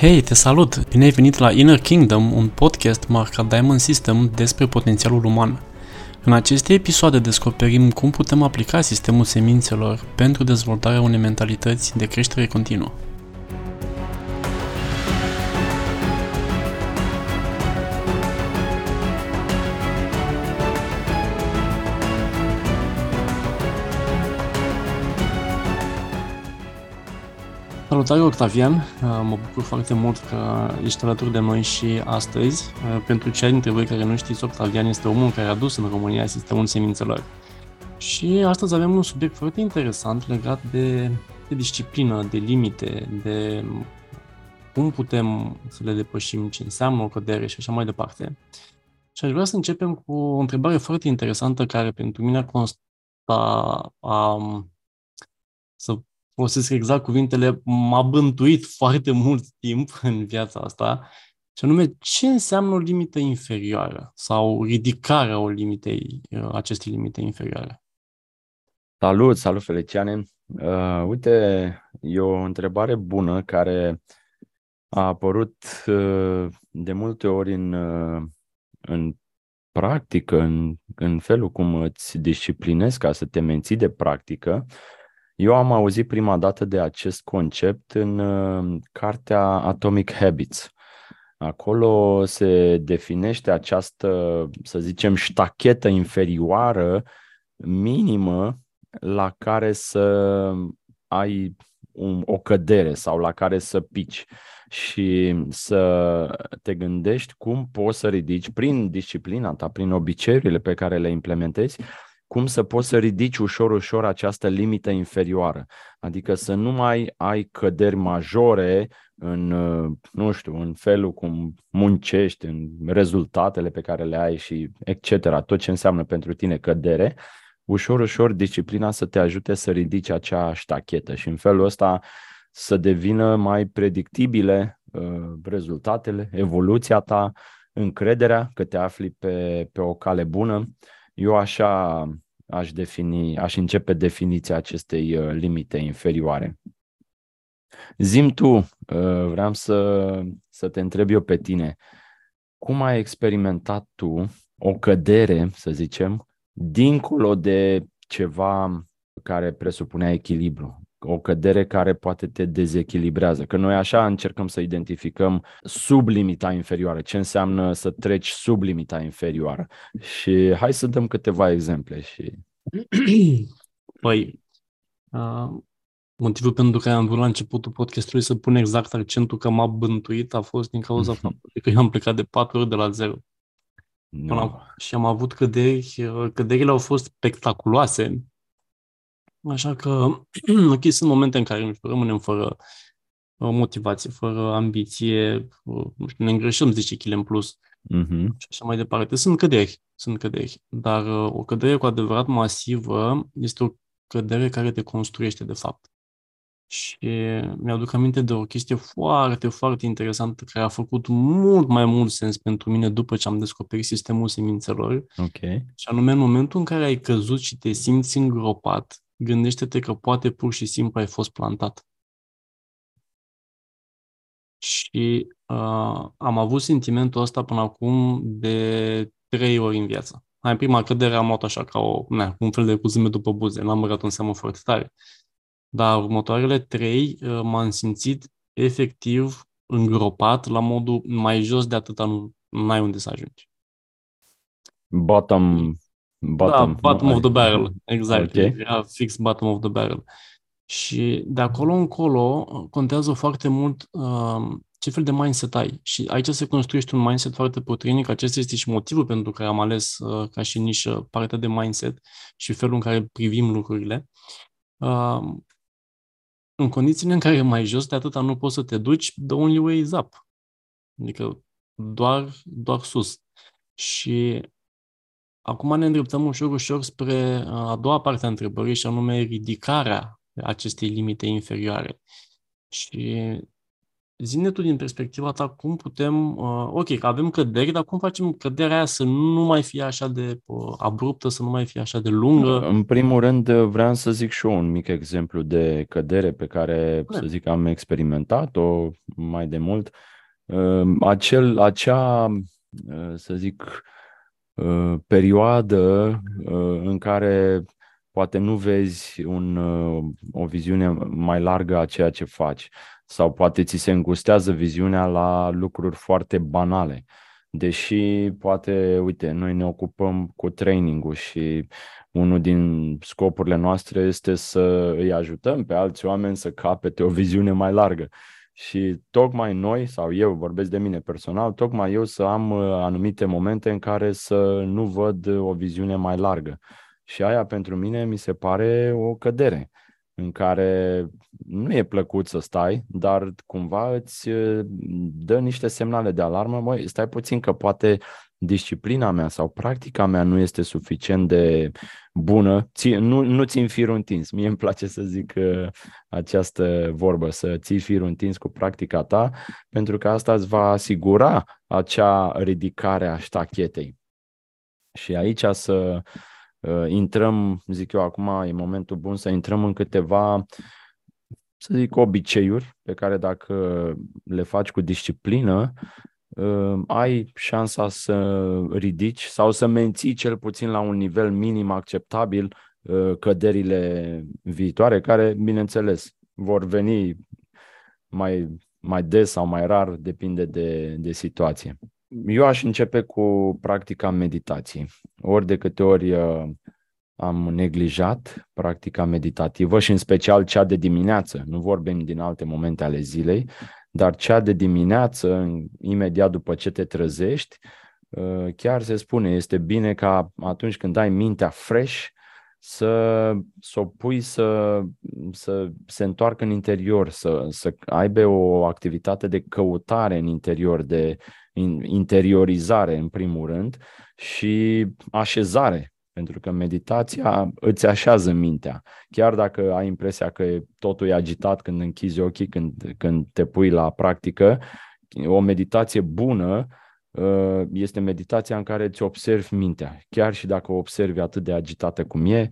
Hei, te salut! Bine ai venit la Inner Kingdom, un podcast marcat Diamond System despre potențialul uman. În aceste episoade descoperim cum putem aplica sistemul semințelor pentru dezvoltarea unei mentalități de creștere continuă. Salutare Octavian, uh, mă bucur foarte mult că ești alături de noi și astăzi. Uh, pentru cei dintre voi care nu știți, Octavian este omul care a adus în România sistemul semințelor. Și astăzi avem un subiect foarte interesant legat de, de disciplină, de limite, de cum putem să le depășim, ce înseamnă o cădere și așa mai departe. Și aș vrea să începem cu o întrebare foarte interesantă care pentru mine consta a, să folosesc exact cuvintele, m-a bântuit foarte mult timp în viața asta, și anume ce înseamnă o limită inferioară sau ridicarea o limitei, uh, acestei limite inferioare. Salut, salut Feliciane. Uh, uite, e o întrebare bună care a apărut uh, de multe ori în, uh, în practică, în, în felul cum îți disciplinezi ca să te menții de practică. Eu am auzit prima dată de acest concept în uh, cartea Atomic Habits. Acolo se definește această, să zicem, ștachetă inferioară minimă la care să ai un, o cădere sau la care să pici și să te gândești cum poți să ridici prin disciplina ta, prin obiceiurile pe care le implementezi, cum să poți să ridici ușor, ușor această limită inferioară. Adică să nu mai ai căderi majore în, nu știu, în felul cum muncești, în rezultatele pe care le ai și etc. Tot ce înseamnă pentru tine cădere, ușor, ușor disciplina să te ajute să ridici acea ștachetă și în felul ăsta să devină mai predictibile uh, rezultatele, evoluția ta, încrederea că te afli pe, pe o cale bună eu așa aș defini, aș începe definiția acestei uh, limite inferioare. Zim tu, uh, vreau să, să te întreb eu pe tine, cum ai experimentat tu o cădere, să zicem, dincolo de ceva care presupunea echilibru? O cădere care poate te dezechilibrează. Că noi așa încercăm să identificăm sub limita inferioară, ce înseamnă să treci sub limita inferioară. Și hai să dăm câteva exemple. Și... Păi, uh, motivul pentru care am vrut la începutul podcastului să pun exact accentul că m-a bântuit a fost din cauza faptului că eu am plecat de patru ori de la zero. No. Și am avut căderi, căderile au fost spectaculoase, Așa că, ok, sunt momente în care nu știu, rămânem fără uh, motivație, fără ambiție, uh, nu știu, ne îngreșăm 10 kg în plus uh-huh. și așa mai departe. Sunt căderi, sunt căderi, dar uh, o cădere cu adevărat masivă este o cădere care te construiește de fapt. Și mi-aduc aminte de o chestie foarte, foarte interesantă care a făcut mult mai mult sens pentru mine după ce am descoperit sistemul semințelor. Okay. Și anume în momentul în care ai căzut și te simți îngropat, gândește-te că poate pur și simplu ai fost plantat. Și uh, am avut sentimentul ăsta până acum de trei ori în viață. Hai, prima cădere am luat așa ca o, ne, un fel de cuzime după buze, n-am băgat în seamă foarte tare. Dar următoarele trei uh, m-am simțit efectiv îngropat la modul mai jos de atâta nu, nu ai unde să ajungi. Bottom Bottom, da, bottom of the barrel, exact. Okay. Era fix bottom of the barrel. Și de acolo încolo contează foarte mult uh, ce fel de mindset ai. Și aici se construiește un mindset foarte puternic. Acesta este și motivul pentru care am ales uh, ca și nișă partea de mindset și felul în care privim lucrurile. Uh, în condițiile în care mai jos de atâta nu poți să te duci, the only way is up. Adică doar, doar sus. Și Acum ne îndreptăm ușor, ușor spre uh, a doua parte a întrebării și anume ridicarea acestei limite inferioare. Și zine tu din perspectiva ta cum putem, uh, ok, că avem căderi, dar cum facem căderea aia să nu mai fie așa de uh, abruptă, să nu mai fie așa de lungă? În primul rând vreau să zic și eu un mic exemplu de cădere pe care, să zic, am experimentat-o mai de mult. Uh, acel, acea, uh, să zic, uh, perioadă uh, în care poate nu vezi un, uh, o viziune mai largă a ceea ce faci sau poate ți se îngustează viziunea la lucruri foarte banale. Deși poate, uite, noi ne ocupăm cu trainingul și unul din scopurile noastre este să îi ajutăm pe alți oameni să capete o viziune mai largă. Și tocmai noi, sau eu vorbesc de mine personal, tocmai eu să am uh, anumite momente în care să nu văd o viziune mai largă. Și aia pentru mine mi se pare o cădere în care nu e plăcut să stai, dar cumva îți uh, dă niște semnale de alarmă, măi, stai puțin că poate disciplina mea sau practica mea nu este suficient de bună, ți, nu, nu țin firul întins. Mie îmi place să zic uh, această vorbă, să ții firul întins cu practica ta, pentru că asta îți va asigura acea ridicare a ștachetei. Și aici să uh, intrăm, zic eu acum, e momentul bun să intrăm în câteva să zic, obiceiuri pe care dacă le faci cu disciplină, uh, ai șansa să ridici sau să menții cel puțin la un nivel minim acceptabil uh, căderile viitoare, care, bineînțeles, vor veni mai, mai des sau mai rar, depinde de, de situație. Eu aș începe cu practica meditației. Ori de câte ori uh, am neglijat practica meditativă și în special cea de dimineață. Nu vorbim din alte momente ale zilei, dar cea de dimineață, imediat după ce te trezești, uh, chiar se spune, este bine ca atunci când ai mintea fresh, să, să o pui să, să se întoarcă în interior, să, să aibă o activitate de căutare în interior, de interiorizare în primul rând și așezare pentru că meditația îți așează mintea. Chiar dacă ai impresia că totul e agitat când închizi ochii, când, când te pui la practică, o meditație bună uh, este meditația în care îți observi mintea. Chiar și dacă o observi atât de agitată cum e,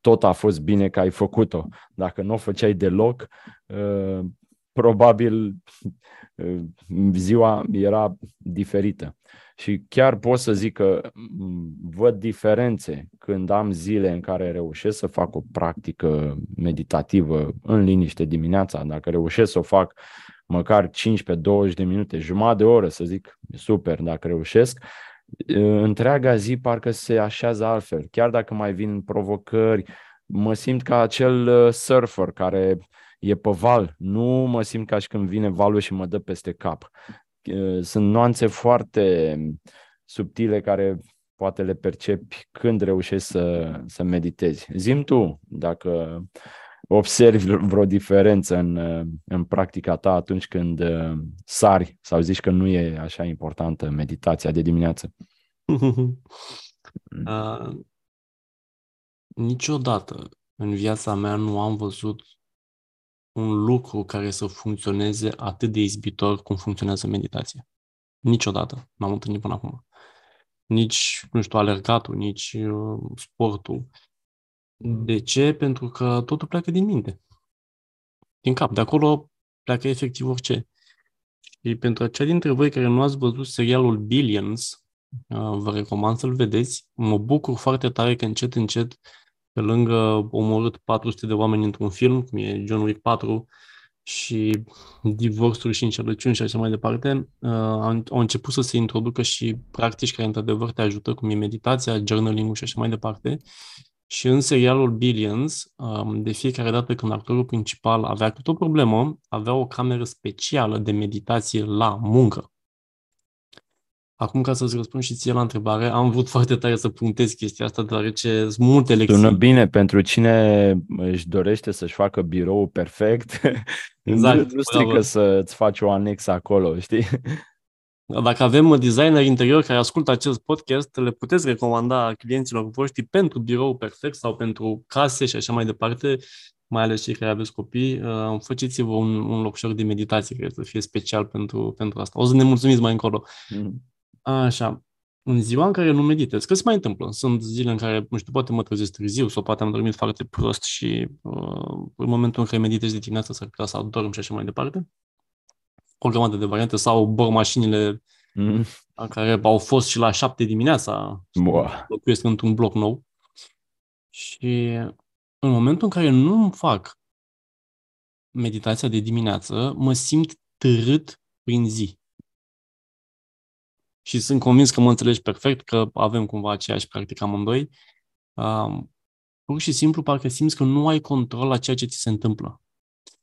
tot a fost bine că ai făcut-o. Dacă nu o făceai deloc, uh, probabil uh, ziua era diferită. Și chiar pot să zic că văd diferențe când am zile în care reușesc să fac o practică meditativă în liniște dimineața, dacă reușesc să o fac măcar 15-20 de minute, jumătate de oră, să zic, super, dacă reușesc, întreaga zi parcă se așează altfel. Chiar dacă mai vin provocări, mă simt ca acel uh, surfer care e pe val. Nu mă simt ca și când vine valul și mă dă peste cap. Uh, sunt nuanțe foarte subtile care poate le percepi când reușești să, să meditezi. Zim tu dacă observi vreo diferență în, în practica ta atunci când uh, sari sau zici că nu e așa importantă meditația de dimineață. uh, niciodată în viața mea nu am văzut un lucru care să funcționeze atât de izbitor cum funcționează meditația. Niciodată. M-am întâlnit până acum. Nici, nu știu, alergatul, nici uh, sportul. De ce? Pentru că totul pleacă din minte. Din cap. De acolo pleacă efectiv orice. Și pentru cei dintre voi care nu ați văzut serialul Billions, uh, vă recomand să-l vedeți. Mă bucur foarte tare că încet, încet pe lângă omorât 400 de oameni într-un film, cum e John Wick 4, și divorțuri și încercăciuni și așa mai departe, uh, au început să se introducă și practici care într-adevăr te ajută, cum e meditația, journaling-ul și așa mai departe. Și în serialul Billions, um, de fiecare dată când actorul principal avea câte o problemă, avea o cameră specială de meditație la muncă. Acum, ca să-ți răspund și ție la întrebare, am vrut foarte tare să punctez chestia asta, deoarece sunt multe lecții. Sună bine pentru cine își dorește să-și facă birou perfect. Exact. nu strică să-ți faci o anexă acolo, știi? Dacă avem designer interior care ascultă acest podcast, le puteți recomanda clienților voștri pentru birou perfect sau pentru case și așa mai departe. mai ales cei care aveți copii, uh, faceți-vă un, un locșor de meditație care să fie special pentru, pentru asta. O să ne mulțumiți mai încolo. Mm. Așa. În ziua în care nu meditez, că se mai întâmplă? Sunt zile în care, nu știu, poate mă trezesc târziu sau poate am dormit foarte prost și uh, în momentul în care meditez de dimineață s-ar putea să adorm și așa mai departe. O grămadă de variante sau bor mașinile mm. care au fost și la șapte dimineața. Boa. Locuiesc într-un bloc nou. Și în momentul în care nu fac meditația de dimineață, mă simt târât prin zi. Și sunt convins că mă înțelegi perfect, că avem cumva aceeași practică amândoi. Um, pur și simplu parcă simți că nu ai control la ceea ce ți se întâmplă.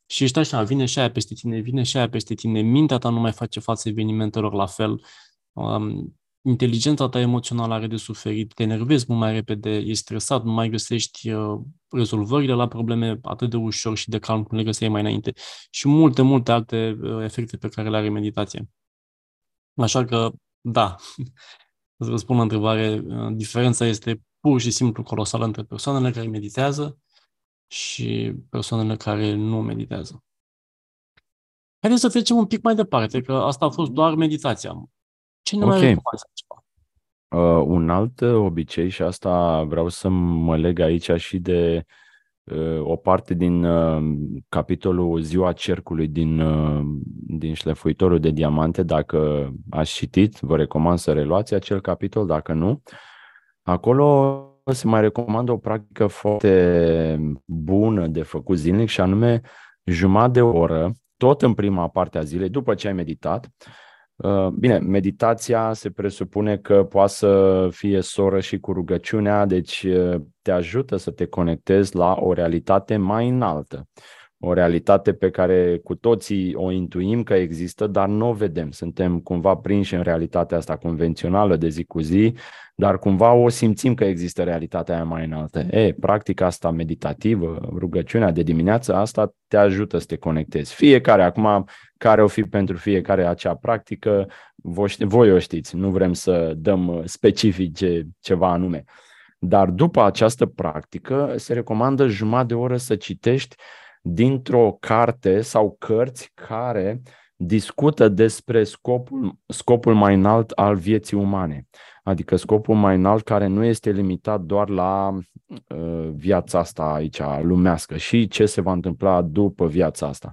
Și ești așa, vine și aia peste tine, vine și aia peste tine, mintea ta nu mai face față evenimentelor la fel. Um, inteligența ta emoțională are de suferit, te enervezi mult mai repede, ești stresat, nu mai găsești uh, rezolvările la probleme atât de ușor și de calm cum le găseai mai înainte și multe, multe alte uh, efecte pe care le are meditația. Așa că, da, să răspund la întrebare, uh, diferența este pur și simplu colosală între persoanele care meditează și persoanele care nu meditează. Haideți să trecem un pic mai departe, că asta a fost doar meditația. Ce ne okay. mai recomanzi Uh, un alt uh, obicei, și asta vreau să mă leg aici și de uh, o parte din uh, capitolul Ziua Cercului din, uh, din Șlefuitorul de Diamante, dacă ați citit, vă recomand să reluați acel capitol, dacă nu. Acolo se mai recomandă o practică foarte bună de făcut zilnic și anume jumătate de oră, tot în prima parte a zilei, după ce ai meditat, Uh, bine, meditația se presupune că poate să fie soră și cu rugăciunea, deci uh, te ajută să te conectezi la o realitate mai înaltă. O realitate pe care cu toții o intuim că există, dar nu o vedem. Suntem cumva prinși în realitatea asta convențională de zi cu zi, dar cumva o simțim că există realitatea aia mai înaltă. E, practica asta meditativă, rugăciunea de dimineață, asta te ajută să te conectezi. Fiecare, acum, care o fi pentru fiecare acea practică, voi o știți, nu vrem să dăm specifice ceva anume. Dar după această practică se recomandă jumătate de oră să citești dintr-o carte sau cărți care discută despre scopul, scopul mai înalt al vieții umane. Adică scopul mai înalt care nu este limitat doar la uh, viața asta aici, lumească, și ce se va întâmpla după viața asta.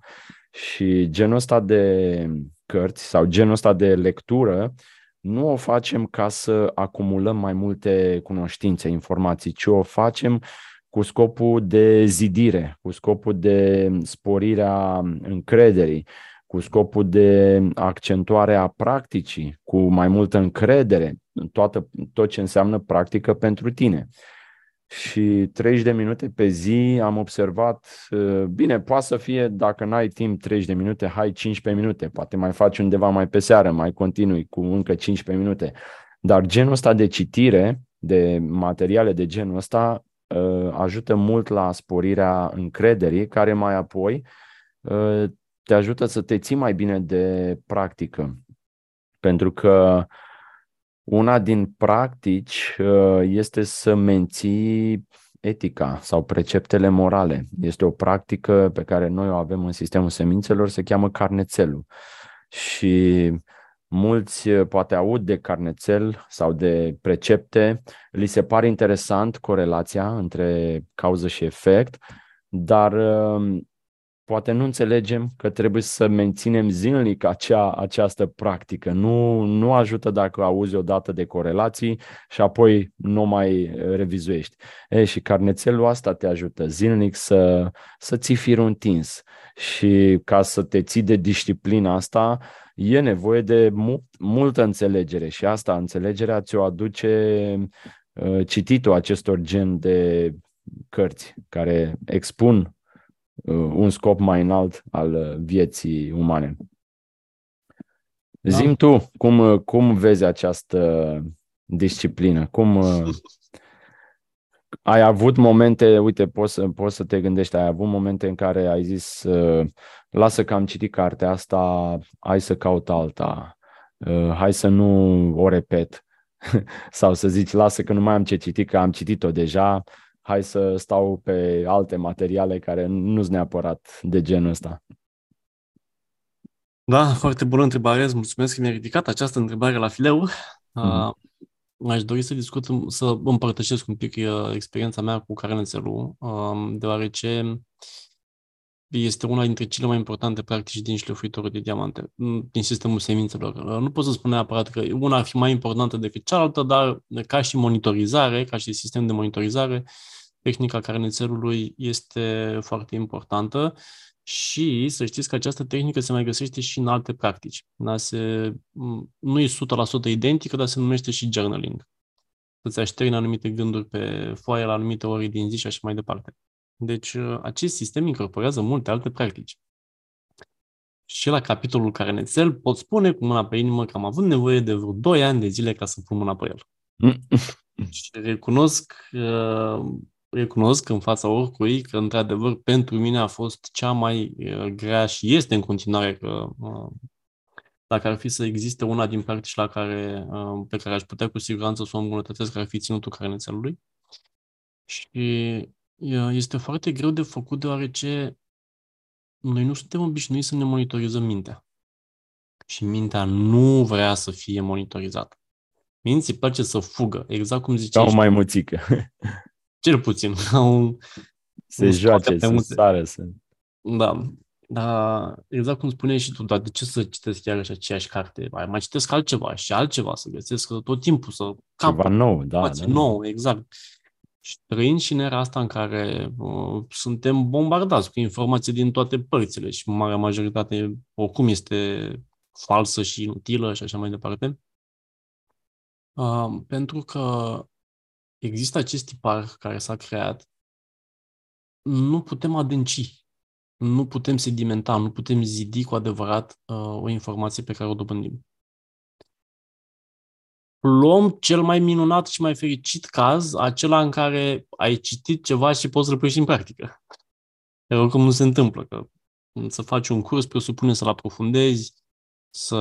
Și genul ăsta de cărți sau genul ăsta de lectură nu o facem ca să acumulăm mai multe cunoștințe, informații, ci o facem cu scopul de zidire, cu scopul de sporirea încrederii, cu scopul de accentuare a practicii, cu mai multă încredere în toată, tot ce înseamnă practică pentru tine. Și 30 de minute pe zi am observat, uh, bine, poate să fie, dacă n-ai timp 30 de minute, hai 15 minute, poate mai faci undeva mai pe seară, mai continui cu încă 15 minute. Dar genul ăsta de citire, de materiale de genul ăsta, uh, ajută mult la sporirea încrederii, care mai apoi uh, te ajută să te ții mai bine de practică. Pentru că una din practici uh, este să menții etica sau preceptele morale. Este o practică pe care noi o avem în sistemul semințelor, se cheamă carnețelul. Și mulți uh, poate aud de carnețel sau de precepte, li se pare interesant corelația între cauză și efect, dar uh, poate nu înțelegem că trebuie să menținem zilnic acea, această practică. Nu, nu ajută dacă auzi o dată de corelații și apoi nu mai revizuiești. E, și carnețelul asta te ajută zilnic să, să ții firul întins și ca să te ții de disciplina asta, e nevoie de mult, multă înțelegere și asta, înțelegerea ți-o aduce uh, cititul acestor gen de cărți care expun Uh, un scop mai înalt al uh, vieții umane. Da. Zim tu, cum, uh, cum vezi această disciplină? Cum ai avut momente, uite, poți să, poți să te gândești, ai avut momente în care ai zis lasă că am citit cartea asta, hai să caut alta, hai să nu o repet. Sau să zici, lasă că nu mai am ce citi, că am citit-o deja, hai să stau pe alte materiale care nu sunt neapărat de genul ăsta? Da, foarte bună întrebare. Îți mulțumesc că mi-ai ridicat această întrebare la fileu. Mm-hmm. Aș dori să discut, să împărtășesc un pic uh, experiența mea cu carnețelul, um, deoarece este una dintre cele mai importante practici din șlefuitorul de diamante, din sistemul semințelor. Uh, nu pot să spun neapărat că una ar fi mai importantă decât cealaltă, dar ca și monitorizare, ca și sistem de monitorizare, tehnica carnețelului este foarte importantă și să știți că această tehnică se mai găsește și în alte practici. Da? Se, nu e 100% identică, dar se numește și journaling. Să-ți așterni anumite gânduri pe foaie la anumite ori din zi și așa mai departe. Deci uh, acest sistem incorporează multe alte practici. Și la capitolul carnețel pot spune cu mâna pe inimă că am avut nevoie de vreo 2 ani de zile ca să pun mâna pe el. și recunosc uh, recunosc în fața oricui că, într-adevăr, pentru mine a fost cea mai uh, grea și este în continuare că uh, dacă ar fi să existe una din practici la care, uh, pe care aș putea cu siguranță să o îmbunătățesc, ar fi ținutul carnețelului. Și este foarte greu de făcut deoarece noi nu suntem obișnuiți să ne monitorizăm mintea. Și mintea nu vrea să fie monitorizată. Minții place să fugă, exact cum ziceai. Ca o maimuțică. Cel puțin. Un, se un joace, să sară. Să... Da. Dar exact cum spuneai și tu, dar de ce să citesc chiar așa aceeași carte? Mai, mai citesc altceva și altceva, să găsesc tot timpul, să capăt. Ceva nou, da. da, nou, exact. Și trăind și în era asta în care uh, suntem bombardați cu informații din toate părțile și marea majoritate oricum este falsă și inutilă și așa mai departe. Uh, pentru că există acest tipar care s-a creat, nu putem adânci, nu putem sedimenta, nu putem zidi cu adevărat uh, o informație pe care o dobândim. Luăm cel mai minunat și mai fericit caz, acela în care ai citit ceva și poți să-l pui și în practică. Dar oricum nu se întâmplă, că să faci un curs presupune să-l aprofundezi, să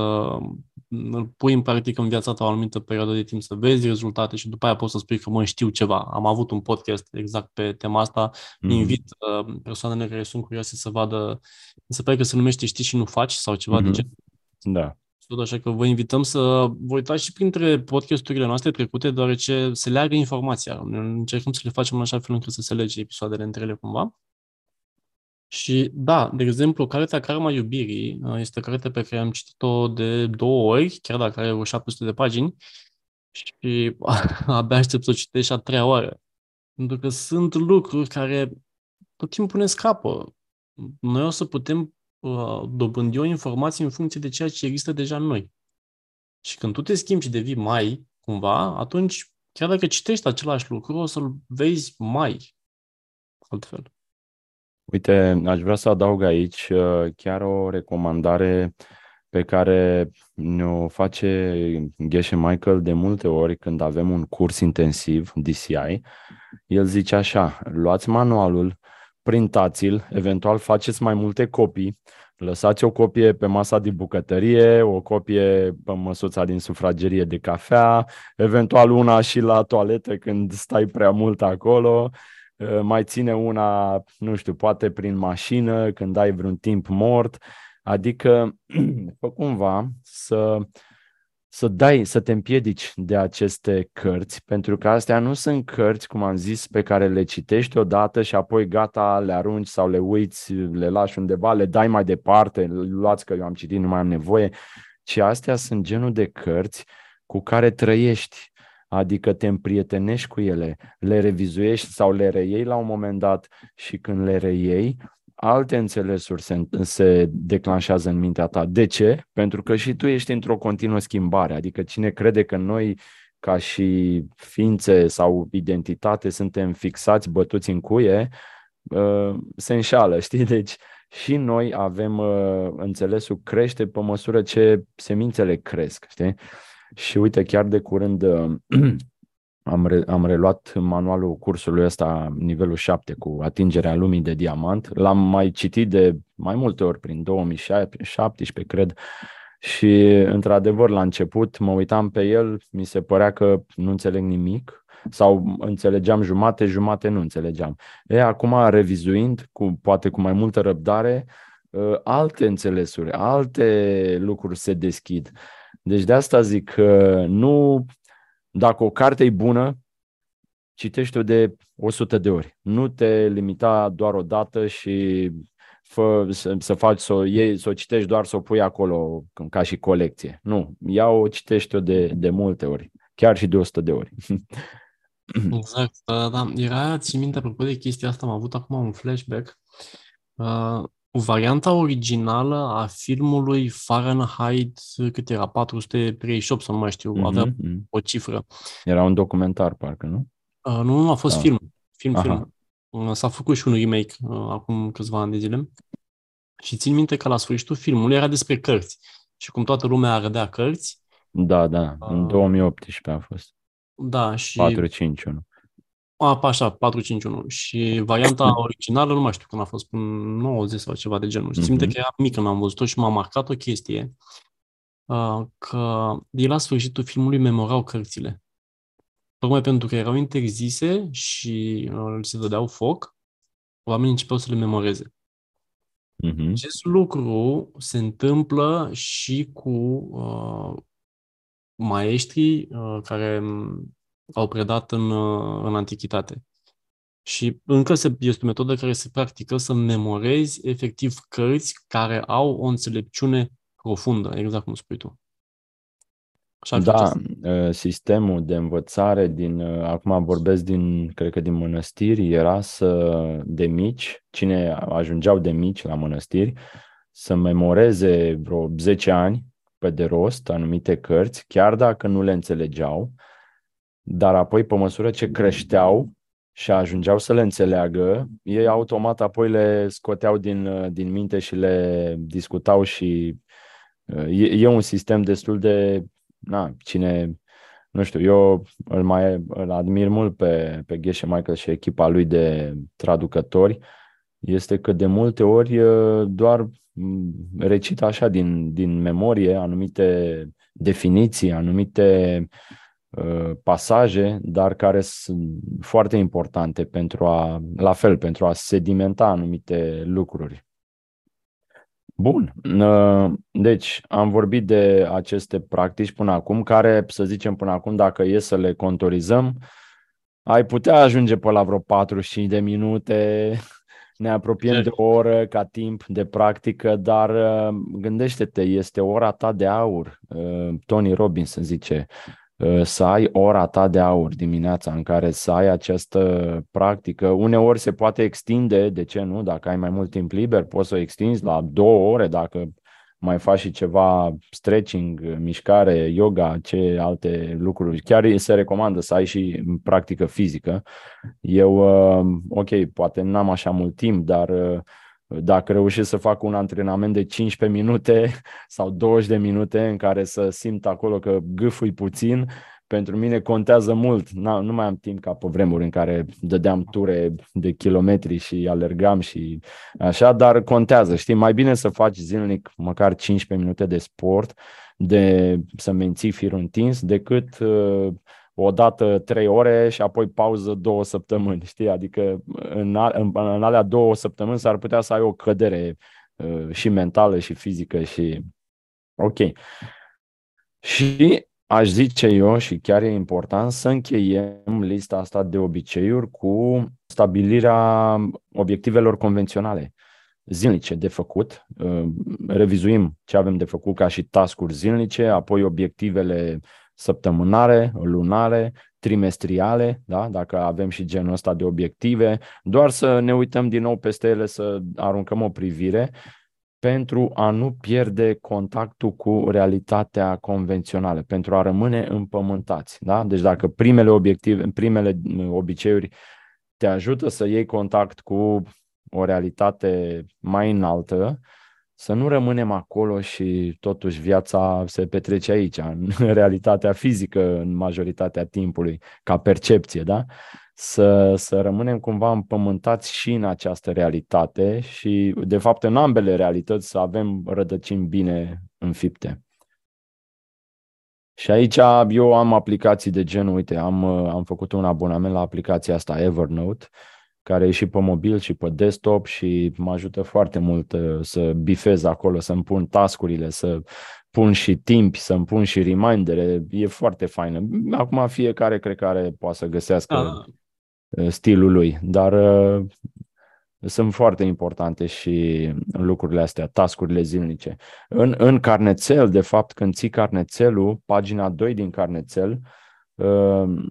îl pui în practică în viața ta o anumită perioadă de timp, să vezi rezultate și după aia poți să spui că mă știu ceva. Am avut un podcast exact pe tema asta. Mm-hmm. Invit uh, persoanele care sunt curioase să vadă, mi se pare că se numește Știi și nu faci sau ceva mm-hmm. de genul. Da. Așa că vă invităm să vă uitați și printre podcasturile noastre trecute, deoarece se leagă informația. Încercăm să le facem în așa fel încât să se lege episoadele între ele cumva. Și da, de exemplu, cartea Karma Iubirii uh, este o carte pe care am citit-o de două ori, chiar dacă are o 700 de pagini, și abia aștept să o citesc și a treia oară. Pentru că sunt lucruri care tot timpul ne scapă. Noi o să putem uh, dobândi o informație în funcție de ceea ce există deja în noi. Și când tu te schimbi și devii mai, cumva, atunci, chiar dacă citești același lucru, o să-l vezi mai altfel. Uite, aș vrea să adaug aici uh, chiar o recomandare pe care ne-o face Geshe Michael de multe ori când avem un curs intensiv, DCI. El zice așa, luați manualul, printați-l, eventual faceți mai multe copii, lăsați o copie pe masa de bucătărie, o copie pe măsuța din sufragerie de cafea, eventual una și la toaletă când stai prea mult acolo, Uh, mai ține una, nu știu, poate prin mașină, când ai vreun timp mort, adică fă cumva să, să dai, să te împiedici de aceste cărți, pentru că astea nu sunt cărți, cum am zis, pe care le citești odată și apoi gata, le arunci sau le uiți, le lași undeva, le dai mai departe, luați că eu am citit, nu mai am nevoie, ci astea sunt genul de cărți cu care trăiești adică te împrietenești cu ele, le revizuiești sau le reiei la un moment dat și când le reiei, alte înțelesuri se, se declanșează în mintea ta. De ce? Pentru că și tu ești într-o continuă schimbare, adică cine crede că noi ca și ființe sau identitate suntem fixați, bătuți în cuie, uh, se înșală, știi? Deci și noi avem uh, înțelesul crește pe măsură ce semințele cresc, știi? Și uite, chiar de curând am, re, am reluat manualul cursului ăsta, nivelul 7, cu atingerea lumii de diamant. L-am mai citit de mai multe ori, prin 2017, cred. Și, într-adevăr, la început mă uitam pe el, mi se părea că nu înțeleg nimic Sau înțelegeam jumate, jumate nu înțelegeam. E, acum, revizuind, cu, poate cu mai multă răbdare, uh, alte înțelesuri, alte lucruri se deschid. Deci de asta zic că nu, dacă o carte e bună, citește-o de 100 de ori. Nu te limita doar o dată și fă, să, să faci, să o, iei, să o citești doar să o pui acolo ca și colecție. Nu, ia-o, citește-o de, de multe ori, chiar și de 100 de ori. Exact, da, da. Era, țin minte, apropo de chestia asta, am avut acum un flashback. Uh, varianta originală a filmului Fahrenheit, cât era, 438 sau nu mai știu, mm-hmm. avea mhm. o cifră. Era un documentar, parcă, nu? Uh, nu, nu, a fost da. film. Film, Aha. film. Uh, s-a făcut și un remake uh, acum câțiva ani de zile. Și țin minte că la sfârșitul filmului era despre cărți. Și cum toată lumea râdea cărți. Da, da, în 2018 a fost. Da, și... 451. A, așa, 451. Și varianta originală, nu mai știu când a fost, până 90 sau ceva de genul. Și țin minte mhm. că era mic când am văzut-o și m-a marcat o chestie că de la sfârșitul filmului memorau cărțile tocmai pentru că erau interzise și uh, se dădeau foc, oamenii începeau să le memoreze. Mm-hmm. Acest lucru se întâmplă și cu uh, maestrii uh, care um, au predat în, uh, în antichitate. Și încă se, este o metodă care se practică să memorezi efectiv cărți care au o înțelepciune profundă, exact cum spui tu. Așa da, ă, sistemul de învățare din, ă, acum vorbesc din, cred că din mănăstiri, era să, de mici, cine ajungeau de mici la mănăstiri, să memoreze vreo 10 ani pe de rost anumite cărți, chiar dacă nu le înțelegeau, dar apoi pe măsură ce creșteau și ajungeau să le înțeleagă, ei automat apoi le scoteau din, din minte și le discutau și e, e un sistem destul de na, cine, nu știu, eu îl mai îl admir mult pe, pe Geshe Michael și echipa lui de traducători, este că de multe ori doar recită așa din, din memorie anumite definiții, anumite uh, pasaje, dar care sunt foarte importante pentru a, la fel, pentru a sedimenta anumite lucruri. Bun. Deci, am vorbit de aceste practici până acum, care, să zicem până acum, dacă e să le contorizăm, ai putea ajunge pe la vreo 45 de minute, ne apropiem de o oră ca timp de practică, dar gândește-te, este ora ta de aur. Tony Robbins zice, Uh, să ai ora ta de aur dimineața în care să ai această practică. Uneori se poate extinde, de ce nu? Dacă ai mai mult timp liber, poți să o extinzi la două ore dacă mai faci și ceva stretching, mișcare, yoga, ce alte lucruri. Chiar se recomandă să ai și practică fizică. Eu, uh, ok, poate n-am așa mult timp, dar uh, dacă reușesc să fac un antrenament de 15 minute sau 20 de minute în care să simt acolo că gâfui puțin, pentru mine contează mult. Nu mai am timp ca pe vremuri în care dădeam ture de kilometri și alergam și așa, dar contează. Știi, mai bine să faci zilnic măcar 15 minute de sport, de să menții firul întins, decât uh, o dată trei ore și apoi pauză două săptămâni, știi? Adică în, în, în alea două săptămâni s-ar putea să ai o cădere uh, și mentală și fizică și ok. Și aș zice eu și chiar e important să încheiem lista asta de obiceiuri cu stabilirea obiectivelor convenționale zilnice de făcut, uh, revizuim ce avem de făcut ca și tascuri zilnice, apoi obiectivele săptămânare, lunare, trimestriale, da? dacă avem și genul ăsta de obiective, doar să ne uităm din nou peste ele, să aruncăm o privire pentru a nu pierde contactul cu realitatea convențională, pentru a rămâne împământați. Da? Deci dacă primele obiective, primele obiceiuri te ajută să iei contact cu o realitate mai înaltă, să nu rămânem acolo și totuși viața se petrece aici, în realitatea fizică, în majoritatea timpului, ca percepție, da? Să, să rămânem cumva împământați și în această realitate și, de fapt, în ambele realități să avem rădăcini bine înfipte. Și aici eu am aplicații de genul, uite, am, am făcut un abonament la aplicația asta Evernote, care e și pe mobil și pe desktop și mă ajută foarte mult uh, să bifez acolo, să-mi pun tascurile, să pun și timp, să-mi pun și remindere. E foarte faină. Acum fiecare cred că are, poate să găsească da. Uh, stilul lui, dar uh, sunt foarte importante și lucrurile astea, tascurile zilnice. În, în carnețel, de fapt, când ții carnețelul, pagina 2 din carnețel, uh,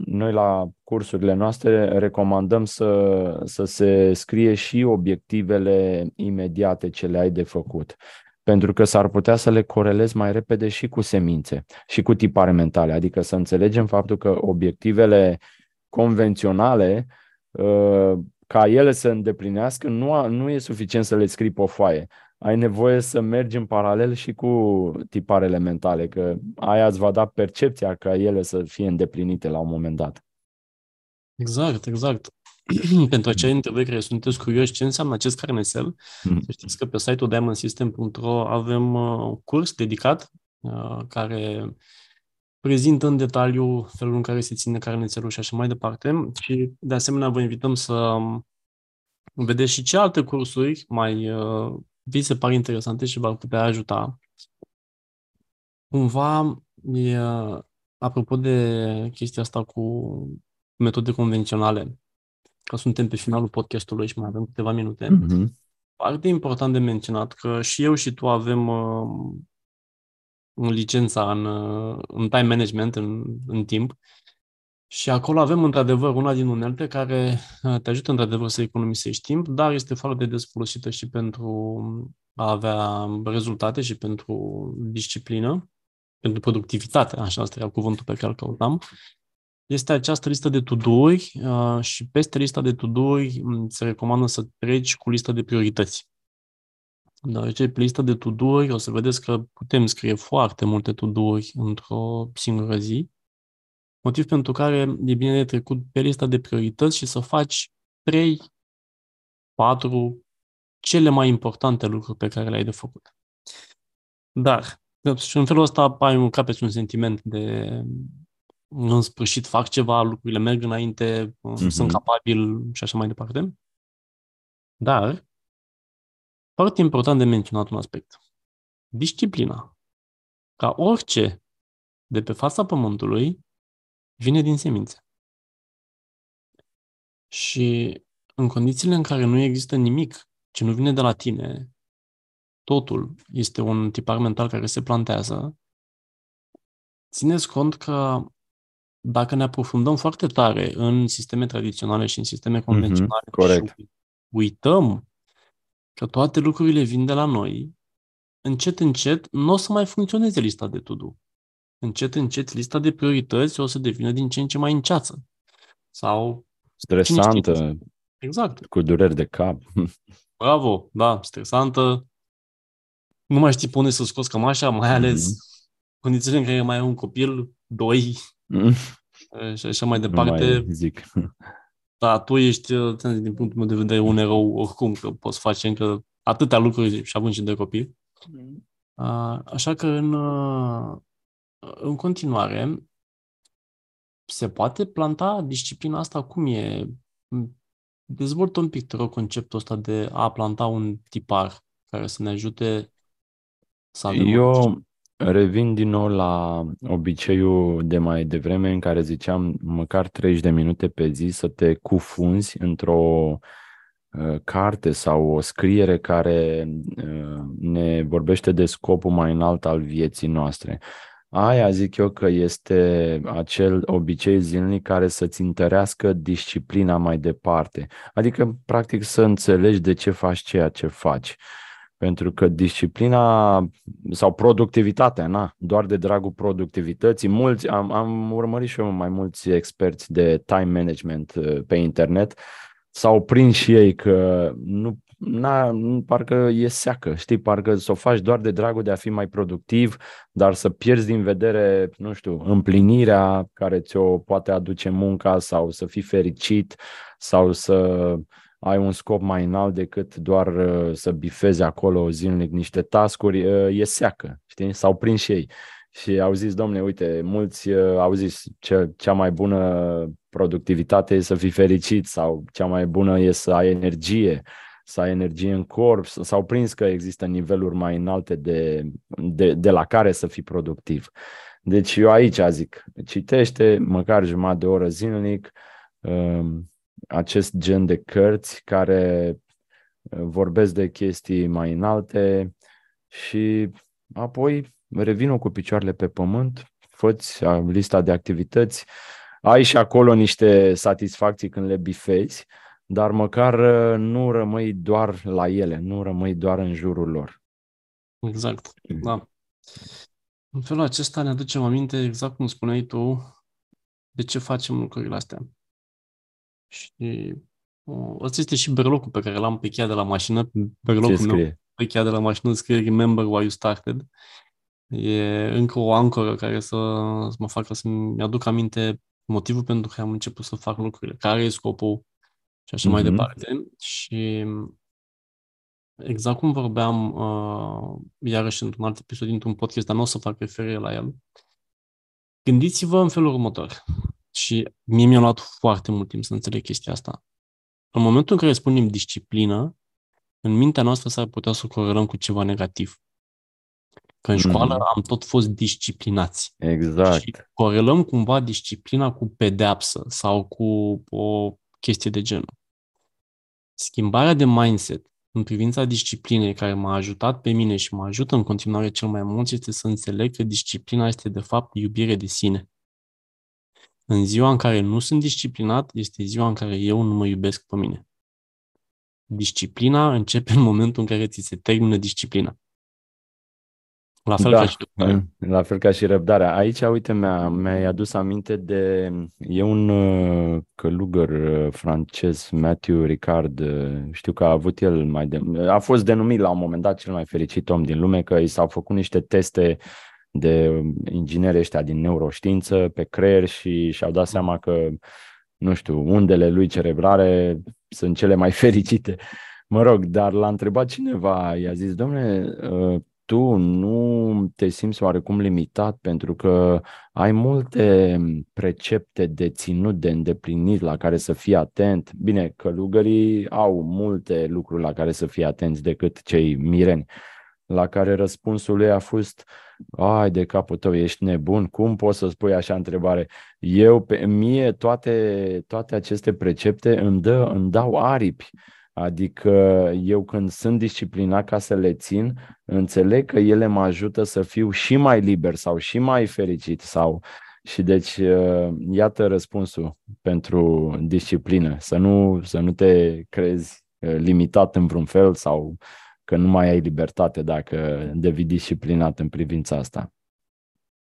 noi la cursurile noastre recomandăm să, să se scrie și obiectivele imediate ce le ai de făcut. Pentru că s-ar putea să le corelezi mai repede și cu semințe și cu tipare mentale. Adică să înțelegem faptul că obiectivele convenționale uh, ca ele să îndeplinească, nu, nu e suficient să le scrii pe o foaie. Ai nevoie să mergi în paralel și cu tiparele mentale, că aia îți va da percepția ca ele să fie îndeplinite la un moment dat. Exact, exact. Pentru acei dintre voi care sunteți curioși ce înseamnă acest carnesel, mm. să știți că pe site-ul diamondsystem.ro avem uh, un curs dedicat uh, care prezintă în detaliu felul în care se ține carnețelul și așa mai departe. Și de asemenea vă invităm să vedeți și ce alte cursuri mai uh, vi se par interesante și v-ar putea ajuta. Cumva, e, apropo de chestia asta cu metode convenționale, că suntem pe finalul podcastului și mai avem câteva minute, mm-hmm. foarte important de menționat că și eu și tu avem uh, licența în, în time management, în, în timp. Și acolo avem, într-adevăr, una din unelte care uh, te ajută, într-adevăr, să economisești timp, dar este foarte de desfolosită și pentru a avea rezultate și pentru disciplină, pentru productivitate, așa asta era cuvântul pe care îl căutam. Este această listă de to-do-uri uh, și peste lista de to-do-uri mm, se recomandă să treci cu lista de priorități. Deoarece pe lista de to o să vedeți că putem scrie foarte multe to într-o singură zi, motiv pentru care e bine de trecut pe lista de priorități și să faci 3, 4 cele mai importante lucruri pe care le-ai de făcut. Dar, și în felul ăsta ai un capet un sentiment de în sfârșit fac ceva, lucrurile merg înainte, mm-hmm. sunt capabil și așa mai departe. Dar foarte important de menționat un aspect. Disciplina, ca orice de pe fața pământului, vine din semințe. Și în condițiile în care nu există nimic ce nu vine de la tine, totul este un tipar mental care se plantează, țineți cont că dacă ne aprofundăm foarte tare în sisteme tradiționale și în sisteme mhm, convenționale mm-hmm, corect. și uităm că toate lucrurile vin de la noi, încet, încet, nu o să mai funcționeze lista de to-do. Încet, încet, lista de priorități o să devină din ce în ce mai înceață. Sau... Stresantă. Exact. Cu dureri de cap. Bravo, da, stresantă. Nu mai știi pe unde să scoți cămașa, mai ales mm-hmm. condițiile în care mai ai un copil, doi, mm. și așa mai departe. Nu mai zic. Da, tu ești, uh, din punctul meu de vedere, un erou oricum, că poți face încă atâtea lucruri și având și de copii. Mm. Așa că în, uh, în continuare se poate planta disciplina asta cum e? Dezvoltă un pic, te rog, conceptul ăsta de a planta un tipar care să ne ajute să avem Eu, Revin din nou la obiceiul de mai devreme în care ziceam măcar 30 de minute pe zi să te cufunzi într-o uh, carte sau o scriere care uh, ne vorbește de scopul mai înalt al vieții noastre. Aia zic eu că este acel obicei zilnic care să-ți întărească disciplina mai departe. Adică, practic, să înțelegi de ce faci ceea ce faci. Pentru că disciplina sau productivitatea, na, doar de dragul productivității, mulți, am, am urmărit și eu mai mulți experți de time management uh, pe internet, s-au prins și ei că nu, na, parcă e seacă, știi, parcă să o faci doar de dragul de a fi mai productiv, dar să pierzi din vedere, nu știu, împlinirea care ți-o poate aduce munca sau să fii fericit sau să ai un scop mai înalt decât doar uh, să bifezi acolo zilnic niște tascuri, uh, e seacă, știi? Sau prin și ei. și au zis, domne, uite, mulți uh, au zis ce, cea mai bună productivitate e să fii fericit sau cea mai bună e să ai energie, să ai energie în corp, s-au prins că există niveluri mai înalte de, de, de la care să fii productiv. Deci eu aici zic, citește măcar jumătate de oră zilnic um, acest gen de cărți care uh, vorbesc de chestii mai înalte și apoi revină cu picioarele pe pământ, făți lista de activități, ai și acolo niște satisfacții când le bifezi, dar măcar uh, nu rămâi doar la ele, nu rămâi doar în jurul lor. Exact, mm. da. În felul acesta ne aducem aminte, exact cum spuneai tu, de ce facem lucrurile astea. Și ăsta este și berlocul pe care l-am pe cheia de la mașină. Berlocul meu pe cheia de la mașină scrie Remember why you started. E încă o ancoră care să, să mă facă să-mi aduc aminte motivul pentru care am început să fac lucrurile, care e scopul și așa mm-hmm. mai mhm. departe. Și exact cum vorbeam uh, iarăși într-un alt episod dintr-un podcast, dar nu o să fac referire la el, gândiți-vă în felul următor. Și mie mi-a luat foarte mult timp să înțeleg chestia asta. În momentul în care spunem disciplină, în mintea noastră s-ar putea să corelăm cu ceva negativ. Că în mm. școală am tot fost disciplinați. Exact. Și corelăm cumva disciplina cu pedeapsă sau cu o chestie de genul. Schimbarea de mindset în privința disciplinei care m-a ajutat pe mine și mă ajută în continuare cel mai mult este să înțeleg că disciplina este de fapt iubire de sine. În ziua în care nu sunt disciplinat, este ziua în care eu nu mă iubesc pe mine. Disciplina începe în momentul în care ți se termină disciplina. La fel, da, ca și răbdarea. la fel ca și răbdarea. Aici, uite, mi-a, mi-ai adus aminte de... E un uh, călugăr uh, francez, Matthew Ricard, uh, știu că a avut el mai de... A fost denumit la un moment dat cel mai fericit om din lume, că i s-au făcut niște teste de ingineri ăștia din neuroștiință pe creier și și-au dat seama că, nu știu, undele lui cerebrale sunt cele mai fericite. Mă rog, dar l-a întrebat cineva, i-a zis, domnule, tu nu te simți oarecum limitat pentru că ai multe precepte de ținut, de îndeplinit la care să fii atent. Bine, călugării au multe lucruri la care să fii atenți decât cei mireni, la care răspunsul ei a fost ai de capul tău, ești nebun, cum poți să spui așa întrebare? Eu, pe mie, toate, toate aceste precepte îmi, dă, îmi dau aripi Adică eu când sunt disciplinat ca să le țin, înțeleg că ele mă ajută să fiu și mai liber sau și mai fericit sau și deci uh, iată răspunsul pentru disciplină, să nu, să nu te crezi uh, limitat în vreun fel sau că nu mai ai libertate dacă devii disciplinat în privința asta.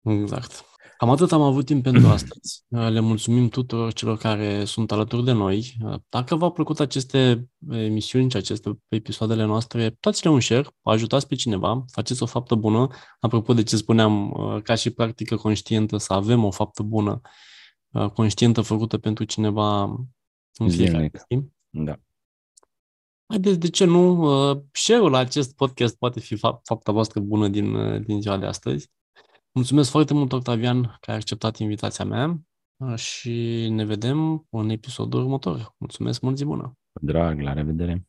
Exact. Cam atât am avut timp pentru astăzi. Le mulțumim tuturor celor care sunt alături de noi. Dacă v-au plăcut aceste emisiuni și aceste episoadele noastre, dați-le un share, ajutați pe cineva, faceți o faptă bună. Apropo de ce spuneam, ca și practică conștientă, să avem o faptă bună conștientă făcută pentru cineva în fiecare zi. Da. Haideți, de ce nu? Share-ul la acest podcast poate fi fapta voastră bună din, din ziua de astăzi. Mulțumesc foarte mult, Octavian, că ai acceptat invitația mea și ne vedem în episodul următor. Mulțumesc, mult zi bună! Drag, la revedere!